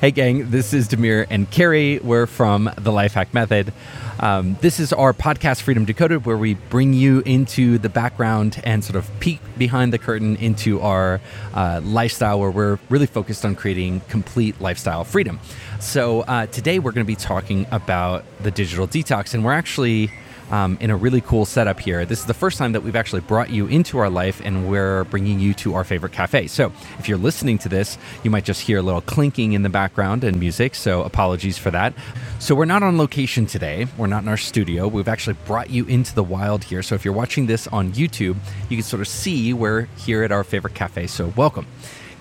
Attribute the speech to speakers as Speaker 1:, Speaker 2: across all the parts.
Speaker 1: Hey, gang, this is Demir and Carrie. We're from the Life Hack Method. Um, this is our podcast, Freedom Decoded, where we bring you into the background and sort of peek behind the curtain into our uh, lifestyle, where we're really focused on creating complete lifestyle freedom. So, uh, today we're going to be talking about the digital detox, and we're actually um, in a really cool setup here. This is the first time that we've actually brought you into our life and we're bringing you to our favorite cafe. So if you're listening to this, you might just hear a little clinking in the background and music. So apologies for that. So we're not on location today. We're not in our studio. We've actually brought you into the wild here. So if you're watching this on YouTube, you can sort of see we're here at our favorite cafe. So welcome.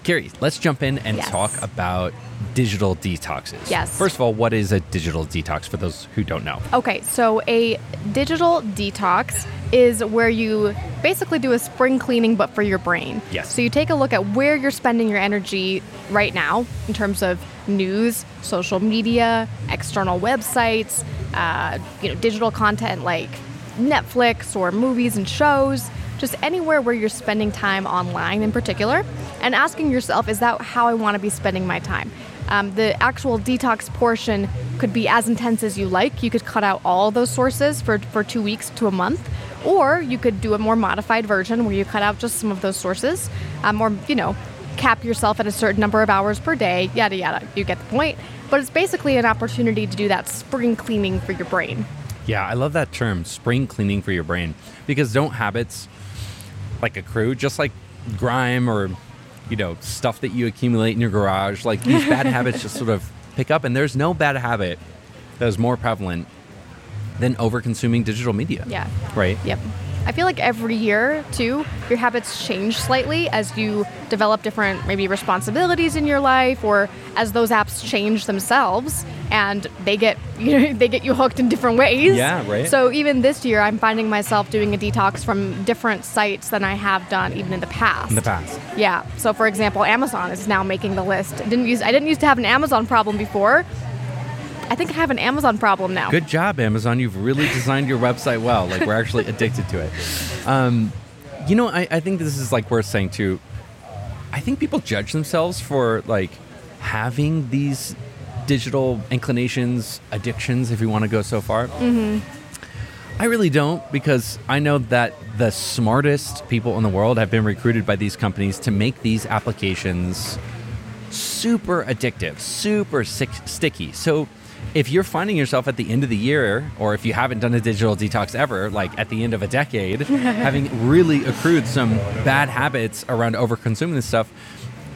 Speaker 1: Carrie, let's jump in and
Speaker 2: Yes.
Speaker 1: talk about digital detoxes.
Speaker 2: Yes.
Speaker 1: First of all, what is a digital detox for those who don't know?
Speaker 2: Okay, so a digital detox is where you basically do a spring cleaning but for your brain.
Speaker 1: Yes.
Speaker 2: So you take a look at where you're spending your energy right now in terms of news, social media, external websites, uh, you know, digital content like Netflix or movies and shows, just anywhere where you're spending time online in particular, and asking yourself, is that how I want to be spending my time? Um, the actual detox portion could be as intense as you like. You could cut out all those sources for, for two weeks to a month, or you could do a more modified version where you cut out just some of those sources, um, or, you know, cap yourself at a certain number of hours per day, yada yada. You get the point. But it's basically an opportunity to do that spring cleaning for your brain.
Speaker 1: Yeah, I love that term, spring cleaning for your brain. Because don't habits like a crew, just like grime or, you know, stuff that you accumulate in your garage, like these bad habits just sort of pick up. And there's no bad habit that is more prevalent than over consuming digital media.
Speaker 2: Yeah.
Speaker 1: Right?
Speaker 2: Yep. I feel like every year, too, your habits change slightly as you develop different maybe responsibilities in your life or as those apps change themselves and they get you know, they get you hooked in different ways.
Speaker 1: Yeah, right.
Speaker 2: So even this year I'm finding myself doing a detox from different sites than I have done even in the past.
Speaker 1: In the past.
Speaker 2: Yeah. So for example, Amazon is now making the list. Didn't use I didn't used to have an Amazon problem before. I think I have an Amazon problem now.
Speaker 1: Good job, Amazon. You've really designed your website well. Like we're actually addicted to it. Um, you know, I, I think this is like worth saying too. I think people judge themselves for like having these digital inclinations, addictions, if you want to go so far. Mm-hmm. I really don't because I know that the smartest people in the world have been recruited by these companies to make these applications super addictive, super sick, sticky. So if you're finding yourself at the end of the year, or if you haven't done a digital detox ever, like at the end of a decade, having really accrued some bad habits around over consuming this stuff,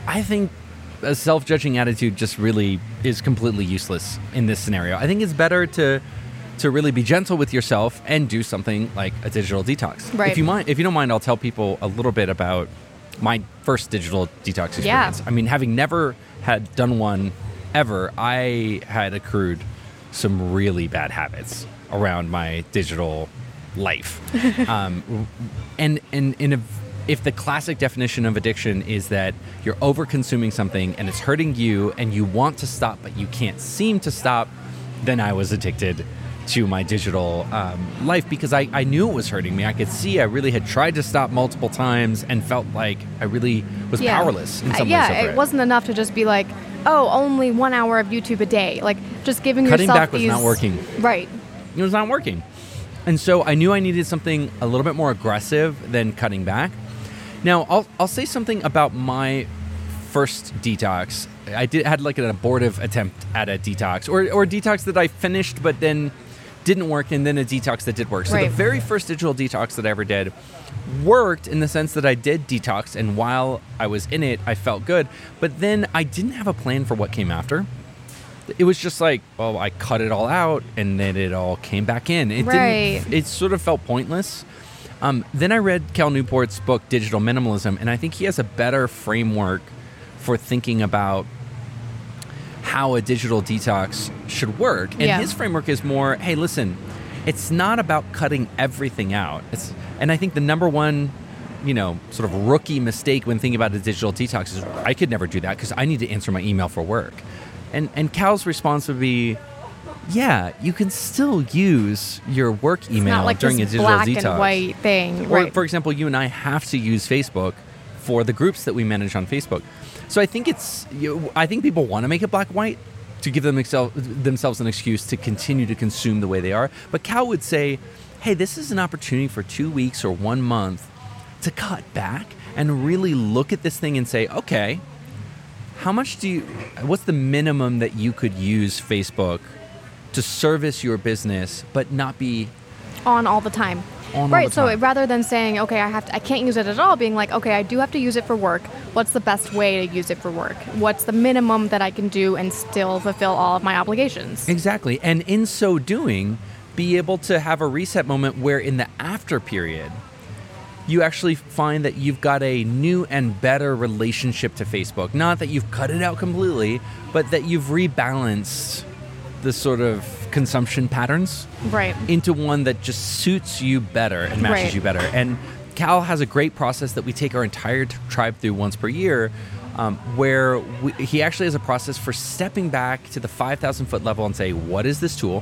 Speaker 1: I think a self judging attitude just really is completely useless in this scenario. I think it's better to to really be gentle with yourself and do something like a digital detox.
Speaker 2: Right.
Speaker 1: If you mind if you don't mind, I'll tell people a little bit about my first digital detox
Speaker 2: Yeah.
Speaker 1: experience. I mean, having never had done one ever, I had accrued some really bad habits around my digital life. um, and and in a, if the classic definition of addiction is that you're over consuming something and it's hurting you and you want to stop but you can't seem to stop, then I was addicted to my digital um, life because I, I knew it was hurting me. I could see I really had tried to stop multiple times and felt like I really was powerless in
Speaker 2: Uh, yeah,
Speaker 1: ways. over
Speaker 2: it wasn't enough to just be like, oh, only one hour of YouTube a day. Like just giving
Speaker 1: Cutting
Speaker 2: yourself
Speaker 1: back was not working.
Speaker 2: Right.
Speaker 1: it was not working. And so I knew I needed something a little bit more aggressive than cutting back. Now, I'll, I'll say something about my first detox. I did had like an abortive attempt at a detox or, or a detox that I finished but then didn't work and then a detox that did work. So
Speaker 2: Right.
Speaker 1: the very first digital detox that I ever did worked in the sense that I did detox and while I was in it, I felt good. But then I didn't have a plan for what came after it was just like, well, I cut it all out, and then it all came back in. It
Speaker 2: Right.
Speaker 1: didn't. It sort of felt pointless. Um, then I read Cal Newport's book Digital Minimalism, and I think he has a better framework for thinking about how a digital detox should work. And
Speaker 2: Yeah.
Speaker 1: his framework is more, hey, listen, it's not about cutting everything out. It's, and I think the number one, you know, sort of rookie mistake when thinking about a digital detox is I could never do that because I need to answer my email for work. And and Cal's response would be, yeah, you can still use your work email
Speaker 2: like
Speaker 1: during a digital
Speaker 2: black
Speaker 1: detox.
Speaker 2: and white thing.
Speaker 1: Or,
Speaker 2: right.
Speaker 1: for example, you and I have to use Facebook for the groups that we manage on Facebook. So I think it's you, I think people want to make it black and white to give them excel, themselves an excuse to continue to consume the way they are. But Cal would say, "Hey, this is an opportunity for 2 weeks or 1 month to cut back and really look at this thing and say, "Okay, how much do you what's the minimum that you could use Facebook to service your business but not be
Speaker 2: on all the time.
Speaker 1: On
Speaker 2: right.
Speaker 1: the
Speaker 2: So rather than saying, okay, I have to, I can't use it at all, being like, okay, I do have to use it for work. What's the best way to use it for work? What's the minimum that I can do and still fulfill all of my obligations?
Speaker 1: Exactly. And in so doing, be able to have a reset moment where in the after period, you actually find that you've got a new and better relationship to Facebook. Not that you've cut it out completely, but that you've rebalanced the sort of consumption patterns
Speaker 2: Right.
Speaker 1: into one that just suits you better and matches
Speaker 2: Right.
Speaker 1: you better. And Cal has a great process that we take our entire t- tribe through once per year, um, where we, he actually has a process for stepping back to the 5,000 foot level and say, what is this tool?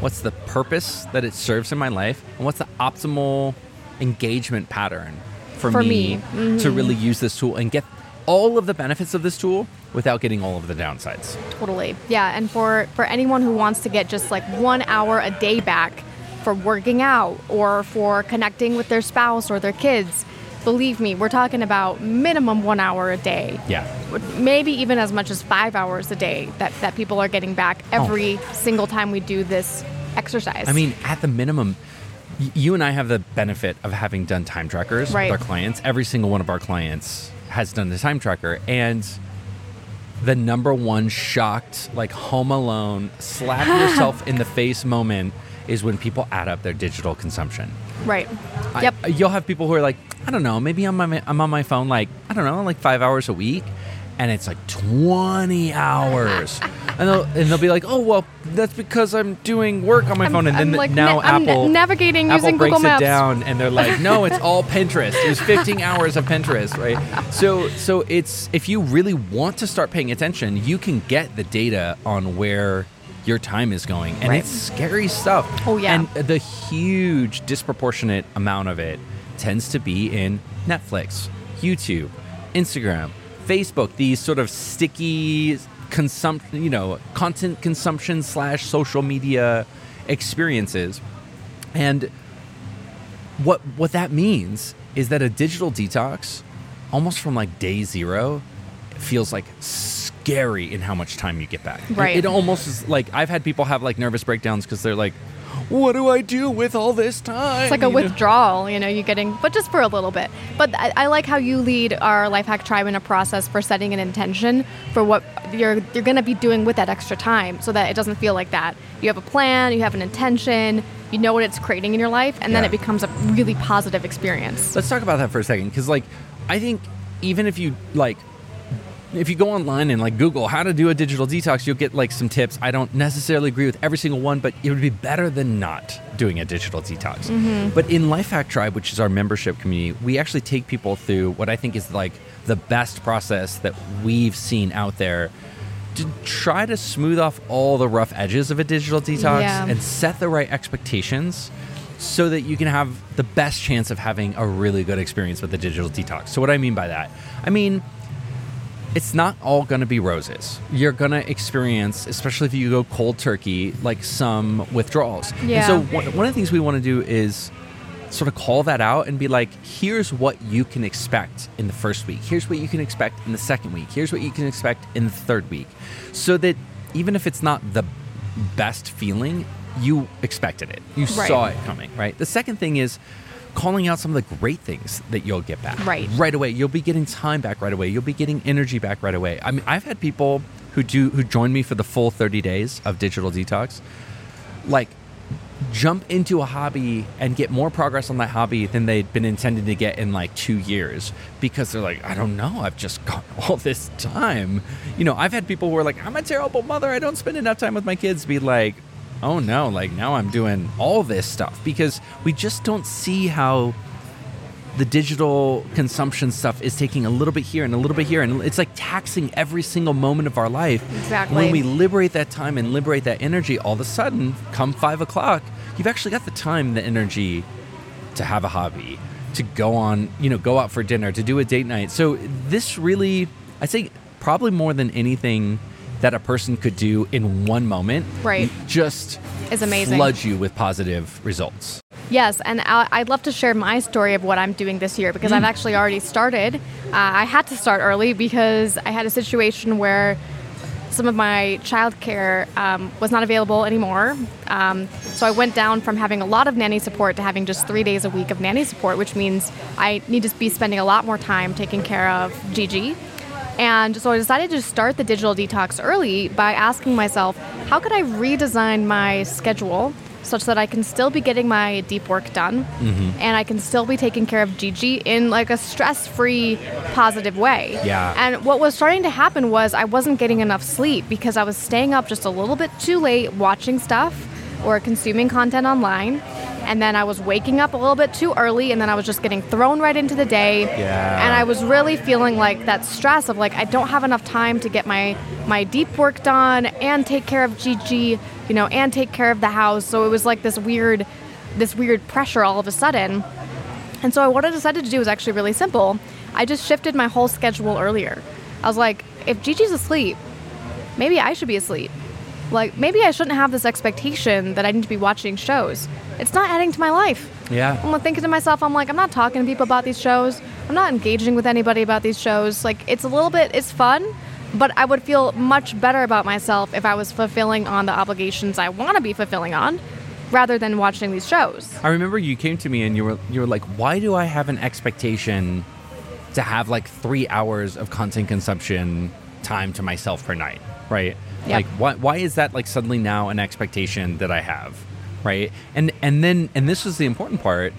Speaker 1: What's the purpose that it serves in my life? And what's the optimal engagement pattern for,
Speaker 2: For
Speaker 1: me,
Speaker 2: me. Mm-hmm.
Speaker 1: to really use this tool and get all of the benefits of this tool without getting all of the downsides?
Speaker 2: Totally. Yeah, and for for anyone who wants to get just like 1 hour a day back for working out or for connecting with their spouse or their kids, believe me, we're talking about minimum 1 hour a day.
Speaker 1: Yeah.
Speaker 2: Maybe even as much as 5 hours a day that that people are getting back oh. every single time we do this exercise.
Speaker 1: I mean, at the minimum, you and I have the benefit of having done time trackers
Speaker 2: Right.
Speaker 1: with our clients. Every single one of our clients has done the time tracker. And the number one shocked, like home alone, slap yourself in the face moment is when people add up their digital consumption.
Speaker 2: right.
Speaker 1: I-
Speaker 2: Yep.
Speaker 1: you'll have people who are like, I don't know, maybe I'm on my, I'm on my phone like, I don't know, like five hours a week. And it's like 20 hours. and, they'll, and they'll be like, oh, well, that's because I'm doing work on my
Speaker 2: I'm-
Speaker 1: phone. And
Speaker 2: I'm,
Speaker 1: then
Speaker 2: like,
Speaker 1: now
Speaker 2: na- I'm
Speaker 1: Apple,
Speaker 2: navigating
Speaker 1: Apple
Speaker 2: using
Speaker 1: breaks
Speaker 2: Google Maps.
Speaker 1: it down and they're like, no, it's all Pinterest. It was 15 hours of Pinterest, right? So, so it's, if you really want to start paying attention, you can get the data on where your time is going. And
Speaker 2: Right.
Speaker 1: it's scary stuff.
Speaker 2: Oh, yeah.
Speaker 1: And the huge disproportionate amount of it tends to be in Netflix, YouTube, Instagram, Facebook, these sort of sticky consumption, you know, content consumption slash social media experiences. And what what that means is that a digital detox, almost from like day zero, feels like scary in how much time you get back. It-
Speaker 2: Right.
Speaker 1: It, almost is like I've had people have like nervous breakdowns because they're like, "What do I do with all this time?"
Speaker 2: It's like a
Speaker 1: You know?
Speaker 2: withdrawal, you know, you're getting, but just for a little bit. But I, I like how you lead our Life Hack Tribe in a process for setting an intention for what you're you're going to be doing with that extra time, so that it doesn't feel like that. You have a plan, you have an intention, you know what it's creating in your life, and then it becomes a really positive experience.
Speaker 1: Let's talk about that for a second, because like, I think even if you like, if you go online and like Google how to do a digital detox, you'll get like some tips. I don't necessarily agree with every single one, but it would be better than not doing a digital detox. Mm-hmm. But in Life Hack Tribe, which is our membership community, we actually take people through what I think is like the best process that we've seen out there to try to smooth off all the rough edges of a digital detox
Speaker 2: Yeah.
Speaker 1: and set the right expectations so that you can have the best chance of having a really good experience with the digital detox. So what I mean by that, I mean it's not all going to be roses. You're going to experience, especially if you go cold turkey, like some withdrawals.
Speaker 2: Yeah.
Speaker 1: And so one, one of the things we want to do is sort of call that out and be like, here's what you can expect in the first week. Here's what you can expect in the second week. Here's what you can expect in the third week. So that even if it's not the best feeling, you expected it. You
Speaker 2: Right.
Speaker 1: saw it coming, right? The second thing is calling out some of the great things that you'll get back.
Speaker 2: Right.
Speaker 1: Right away. You'll be getting time back right away. You'll be getting energy back right away. I mean, I've had people who do who join me for the full 30 days of digital detox like jump into a hobby and get more progress on that hobby than they'd been intending to get in like two years because they're like, I don't know, I've just got all this time. You know, I've had people who are like, I'm a terrible mother, I don't spend enough time with my kids, be like, oh no, like now I'm doing all this stuff because we just don't see how the digital consumption stuff is taking a little bit here and a little bit here and it's like taxing every single moment of our life
Speaker 2: Exactly.
Speaker 1: when we liberate that time and liberate that energy all of a sudden come five o'clock you've actually got the time the energy to have a hobby to go on, you know, go out for dinner, to do a date night. So this really, I say, probably more than anything that a person could do in one moment,
Speaker 2: Right.
Speaker 1: Just
Speaker 2: Is amazing.
Speaker 1: flood you with positive results.
Speaker 2: Yes, and I'd love to share my story of what I'm doing this year because I've actually already started. Uh, I had to start early because I had a situation where some of my childcare um, was not available anymore. Um, so I went down from having a lot of nanny support to having just three days a week of nanny support, which means I need to be spending a lot more time taking care of Gigi. And so I decided to start the digital detox early by asking myself, how could I redesign my schedule such that I can still be getting my deep work done mm-hmm. and I can still be taking care of Gigi in like a stress-free positive way.
Speaker 1: Yeah.
Speaker 2: And what was starting to happen was I wasn't getting enough sleep because I was staying up just a little bit too late watching stuff or consuming content online. And then I was waking up a little bit too early and then I was just getting thrown right into the day.
Speaker 1: Yeah.
Speaker 2: And I was really feeling like that stress of like I don't have enough time to get my my deep work done and take care of Gigi, you know, and take care of the house. So it was like this weird this weird pressure all of a sudden. And so what I decided to do was actually really simple. I just shifted my whole schedule earlier. I was like, if Gigi's asleep, maybe I should be asleep. Like maybe I shouldn't have this expectation that I need to be watching shows. It's not adding to my life.
Speaker 1: Yeah.
Speaker 2: I'm thinking to myself, I'm like, I'm not talking to people about these shows. I'm not engaging with anybody about these shows. Like, it's a little bit, it's fun, but I would feel much better about myself if I was fulfilling on the obligations I want to be fulfilling on rather than watching these shows.
Speaker 1: I remember you came to me and you were you were like, "Why do I have an expectation to have like three hours of content consumption time to myself per night?" Right?
Speaker 2: Yep.
Speaker 1: Like, why why is that like suddenly now an expectation that I have? Right? And and then and this was the important part.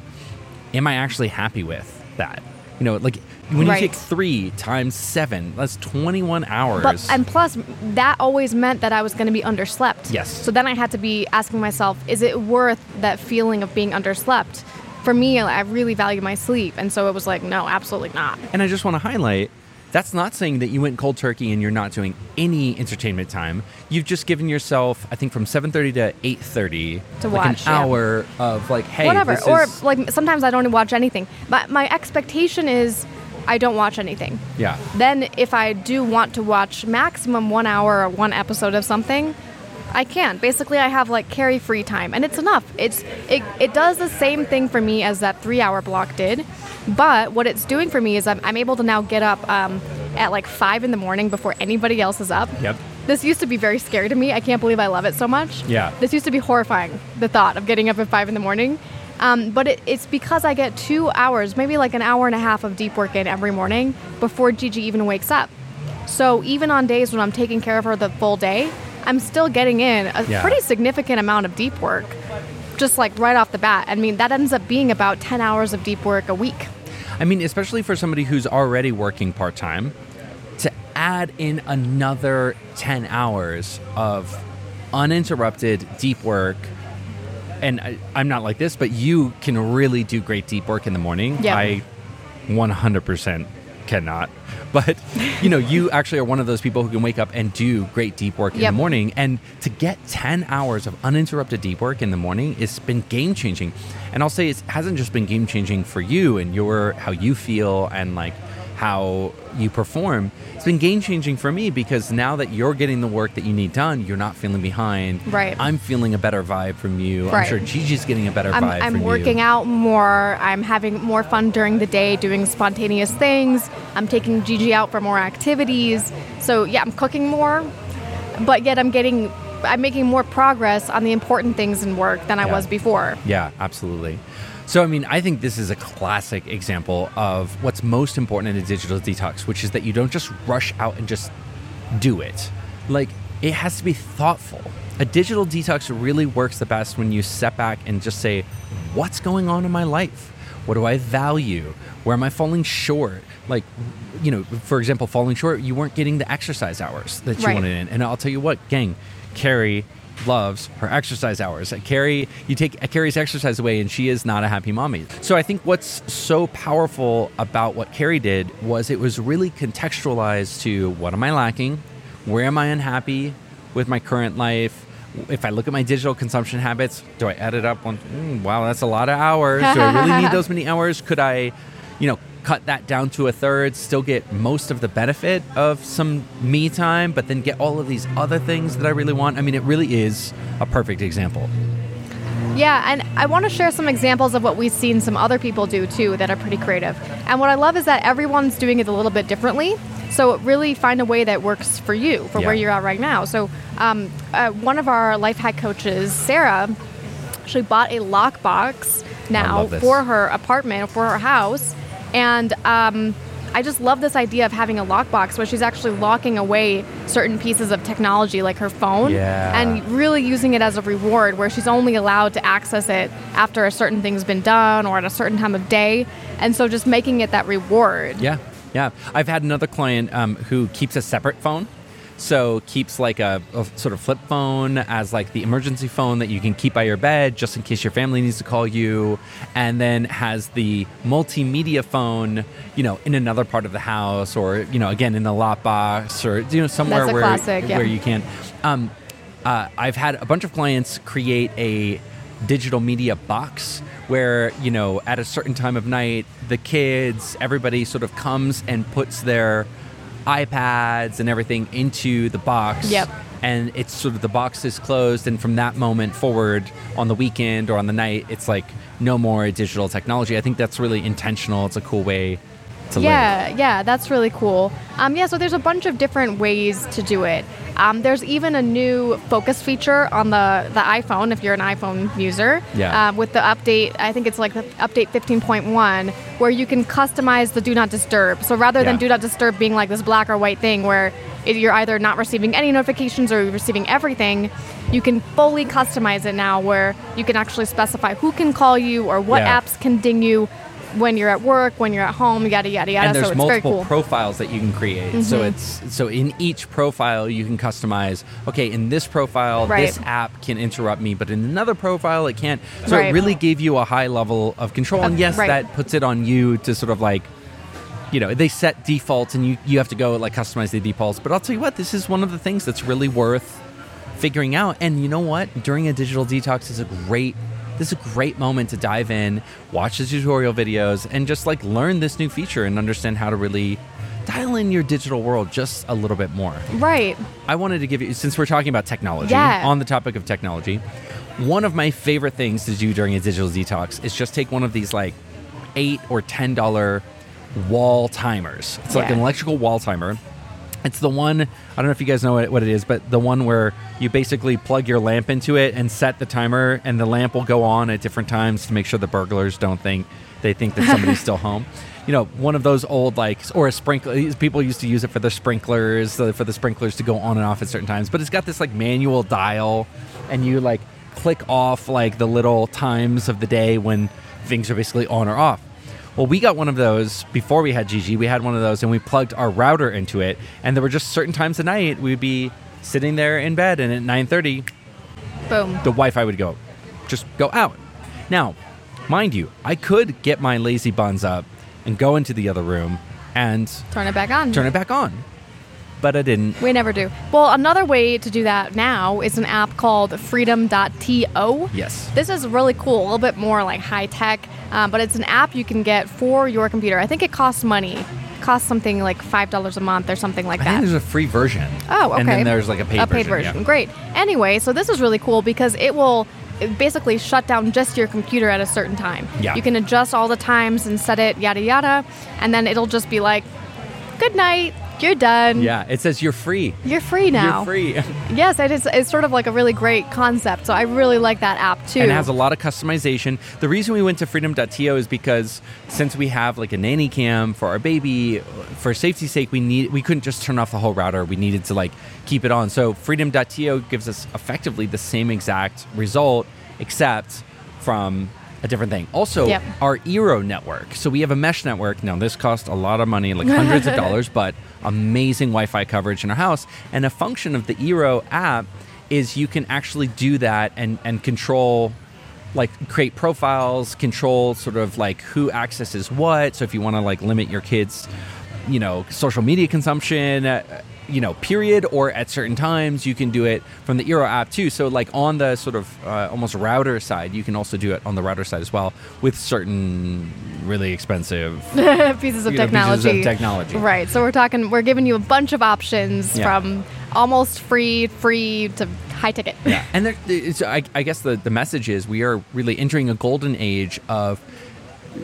Speaker 1: Am I actually happy with that? You know, like when
Speaker 2: Right.
Speaker 1: you take three times seven, that's twenty one hours.
Speaker 2: But and plus, that always meant that I was going to be underslept.
Speaker 1: Yes.
Speaker 2: So then I had to be asking myself, is it worth that feeling of being underslept? For me, I really value my sleep, and so it was like, no, absolutely not.
Speaker 1: And I just want to highlight that's not saying that you went cold turkey and you're not doing any entertainment time. You've just given yourself, I think, from 7:30 to 8:30,
Speaker 2: To
Speaker 1: like
Speaker 2: watch,
Speaker 1: an
Speaker 2: yeah.
Speaker 1: hour of like, hey,
Speaker 2: whatever. Or
Speaker 1: is-
Speaker 2: like sometimes I don't even watch anything. But my expectation is I don't watch anything.
Speaker 1: yeah,
Speaker 2: Then if I do want to watch maximum one hour or one episode of something, I can. Basically, I have like carry free time, and it's enough. It's it, it does the same thing for me as that three hour block did, but what it's doing for me is I'm, I'm able to now get up um, at like five in the morning before anybody else is up.
Speaker 1: Yep.
Speaker 2: This used to be very scary to me. I can't believe I love it so much.
Speaker 1: Yeah.
Speaker 2: This used to be horrifying, the thought of getting up at five in the morning. Um, but it, it's because I get two hours, maybe like an hour and a half of deep work in every morning before Gigi even wakes up. So even on days when I'm taking care of her the full day, I'm still getting in a
Speaker 1: Yeah.
Speaker 2: pretty significant amount of deep work, just like right off the bat. I mean, that ends up being about 10 hours of deep work a week.
Speaker 1: I mean, especially for somebody who's already working part time, to add in another 10 hours of uninterrupted deep work. And I, I'm not like this, but you can really do great deep work in the morning.
Speaker 2: Yep.
Speaker 1: I 100% cannot. But, you know, you actually are one of those people who can wake up and do great deep work in
Speaker 2: Yep.
Speaker 1: the morning. And to get 10 hours of uninterrupted deep work in the morning, it's been game changing. And I'll say it hasn't just been game changing for you and your how you feel and like how you perform. It's been game changing for me because now that you're getting the work that you need done, you're not feeling behind.
Speaker 2: Right.
Speaker 1: I'm feeling a better vibe from you.
Speaker 2: Right.
Speaker 1: I'm sure Gigi's getting a better
Speaker 2: I'm,
Speaker 1: vibe
Speaker 2: I'm working
Speaker 1: you.
Speaker 2: out more. I'm having more fun during the day doing spontaneous things. I'm taking Gigi out for more activities. So, yeah, I'm cooking more, but yet I'm getting, I'm making more progress on the important things in work than I
Speaker 1: Yeah.
Speaker 2: was before.
Speaker 1: Yeah, absolutely. So, I mean, I think this is a classic example of what's most important in a digital detox, which is that you don't just rush out and just do it. Like, it has to be thoughtful. A digital detox really works the best when you step back and just say, what's going on in my life? What do I value? Where am I falling short? Like, you know, for example, falling short, you weren't getting the exercise hours that you
Speaker 2: Right.
Speaker 1: wanted in. And I'll tell you what, gang, Carrie loves her exercise hours. Carrie, you take uh, Carrie's exercise away, and she is not a happy mommy. So I think what's so powerful about what Carrie did was it was really contextualized to what am I lacking, where am I unhappy with my current life, if I look at my digital consumption habits, do I add it up? One, mm, wow, that's a lot of hours. Do I really need those many hours? Could I, you know, cut that down to a third, still get most of the benefit of some me time, but then get all of these other things that I really want? I mean, it really is a perfect example.
Speaker 2: Yeah, and I want to share some examples of what we've seen some other people do too that are pretty creative. And what I love is that everyone's doing it a little bit differently. So really find a way that works for you, for
Speaker 1: Yeah.
Speaker 2: where you're at right now. So um, uh, one of our life hack coaches, Sarah, actually bought a lockbox now for her apartment, for her house, and um, I just love this idea of having a lockbox where she's actually locking away certain pieces of technology, like her phone,
Speaker 1: Yeah.
Speaker 2: and really using it as a reward where she's only allowed to access it after a certain thing's been done or at a certain time of day. And so just making it that reward.
Speaker 1: Yeah, yeah. I've had another client um, who keeps a separate phone. So keeps like a, a sort of flip phone as like the emergency phone that you can keep by your bed just in case your family needs to call you, and then has the multimedia phone, you know, in another part of the house or you know again in the lot box or you know somewhere where
Speaker 2: classic, yeah.
Speaker 1: where you can. Um, uh, I've had a bunch of clients create a digital media box where you know at a certain time of night the kids everybody sort of comes and puts their ipads and everything into the box.
Speaker 2: Yep.
Speaker 1: and it's sort of the box is closed and from that moment forward on the weekend or on the night it's like no more digital technology. I think that's really intentional. It's a cool way to live
Speaker 2: Yeah, yeah, that's really cool. Um, yeah, so there's a bunch of different ways to do it. Um, there's even a new focus feature on the, the iPhone if you're an iPhone user.
Speaker 1: Yeah.
Speaker 2: Uh, with the update, I think it's like the update 15.1, where you can customize the do not disturb. So rather than
Speaker 1: Yeah.
Speaker 2: do not disturb being like this black or white thing where it, you're either not receiving any notifications or you're receiving everything, you can fully customize it now where you can actually specify who can call you or what
Speaker 1: Yeah.
Speaker 2: apps can ding you when you're at work, when you're at home, yada yada yada.
Speaker 1: and there's
Speaker 2: so it's very
Speaker 1: multiple
Speaker 2: cool. Mm-hmm.
Speaker 1: profiles that you can create. So it's so in each profile you can customize. Okay, in this profile,
Speaker 2: Right.
Speaker 1: this app can interrupt me, but in another profile it can't. So it really gave you a high level of control. And yes,
Speaker 2: right.
Speaker 1: that puts it on you to sort of like. You know, they set defaults and you, you have to go like customize the defaults. But I'll tell you what, this is one of the things that's really worth figuring out. And you know what? During a digital detox is a great this is a great moment to dive in, watch the tutorial videos, and just like learn this new feature and understand how to really dial in your digital world just a little bit more.
Speaker 2: right.
Speaker 1: I wanted to give you, since we're talking about technology,
Speaker 2: Yeah.
Speaker 1: on the topic of technology, one of my favorite things to do during a digital detox is just take one of these like eight or ten dollar wall timers. It's like an electrical wall timer. It's the one, I don't know if you guys know what what it is, but the one where you basically plug your lamp into it and set the timer, and the lamp will go on at different times to make sure the burglars don't think they think that somebody's still home. You know, one of those old, like, or a sprinkler, people used to use it for their sprinklers, for the sprinklers to go on and off at certain times, but it's got this like manual dial, and you like click off like the little times of the day when things are basically on or off. Well, we got one of those before we had Gigi. We had one of those, and we plugged our router into it. And there were just certain times of night we'd be sitting there in bed, and at 9:30,
Speaker 2: Boom.
Speaker 1: the Wi-Fi would go, just go out. Now, mind you, I could get my lazy buns up and go into the other room and
Speaker 2: Turn it back on.
Speaker 1: turn it back on, but I didn't.
Speaker 2: We never do. Well, another way to do that now is an app called freedom.to.
Speaker 1: Yes.
Speaker 2: This is really cool, a little bit more like high tech, um, but it's an app you can get for your computer. I think it costs money. It costs something like $5 a month or something like
Speaker 1: I
Speaker 2: that.
Speaker 1: think there's a free version.
Speaker 2: Oh, okay.
Speaker 1: And then there's like a paid
Speaker 2: a paid
Speaker 1: version.
Speaker 2: version.
Speaker 1: yeah.
Speaker 2: Great. Anyway, so this is really cool because it will basically shut down just your computer at a certain time.
Speaker 1: Yeah.
Speaker 2: You can adjust all the times and set it yada yada, and then it'll just be like, "Good night. You're done.
Speaker 1: Yeah, it says you're free.
Speaker 2: You're free now."
Speaker 1: You're free.
Speaker 2: Yes, it is. It's sort of like a really great concept. So I really like that app too.
Speaker 1: and it has a lot of customization. The reason we went to freedom.to is because since we have like a nanny cam for our baby, for safety's sake, we need we couldn't just turn off the whole router. We needed to like keep it on. So freedom.to gives us effectively the same exact result, except from a different thing. Also,
Speaker 2: Yep.
Speaker 1: our Eero network. So we have a mesh network. Now this cost a lot of money, like hundreds of dollars, but amazing Wi-Fi coverage in our house. And a function of the Eero app is you can actually do that and and control like create profiles, control sort of like who accesses what. So if you want to like limit your kids, you know, social media consumption, uh, you know, period, or at certain times. You can do it from the Eero app too. So, like on the sort of uh, almost router side, you can also do it on the router side as well with certain really expensive
Speaker 2: pieces of
Speaker 1: know,
Speaker 2: technology.
Speaker 1: pieces of technology.
Speaker 2: Right. So we're talking. We're giving you a bunch of options
Speaker 1: Yeah.
Speaker 2: from almost free, free to high ticket.
Speaker 1: Yeah, and there, it's, I, I guess the, the message is we are really entering a golden age of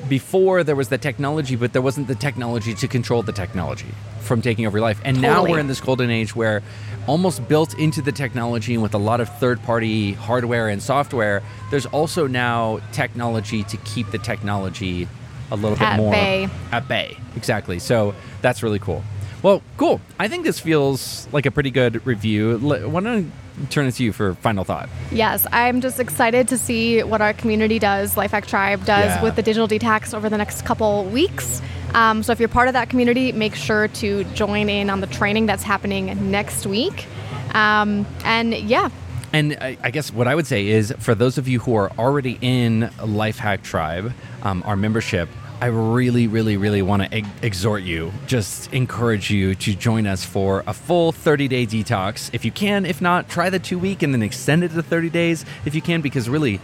Speaker 1: before there was the technology, but there wasn't the technology to control the technology from taking over your life. And now we're in this golden age where almost built into the technology and with a lot of third party hardware and software, there's also now technology to keep the technology a little bit
Speaker 2: At
Speaker 1: more
Speaker 2: bay.
Speaker 1: at bay. Exactly. So that's really cool. Well, cool. I think this feels like a pretty good review. Why don't turn it to you for final thought?
Speaker 2: Yes, I'm just excited to see what our community does, Lifehack Tribe does
Speaker 1: Yeah.
Speaker 2: with the digital detox over the next couple weeks. Um, so if you're part of that community, make sure to join in on the training that's happening next week. Um, and yeah,
Speaker 1: And I, I guess what I would say is for those of you who are already in Lifehack Tribe, um, our membership, I really, really, really want to ex- exhort you, just encourage you to join us for a full 30 day detox. If you can, if not, try the two week and then extend it to 30 days if you can, because really,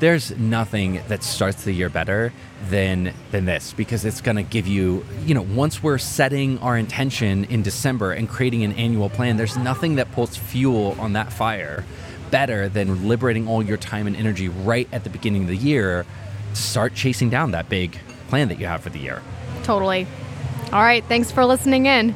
Speaker 1: there's nothing that starts the year better than than this because it's going to give you you know once we're setting our intention in December and creating an annual plan there's nothing that puts fuel on that fire better than liberating all your time and energy right at the beginning of the year to start chasing down that big plan that you have for the year
Speaker 2: totally. All right, thanks for listening in.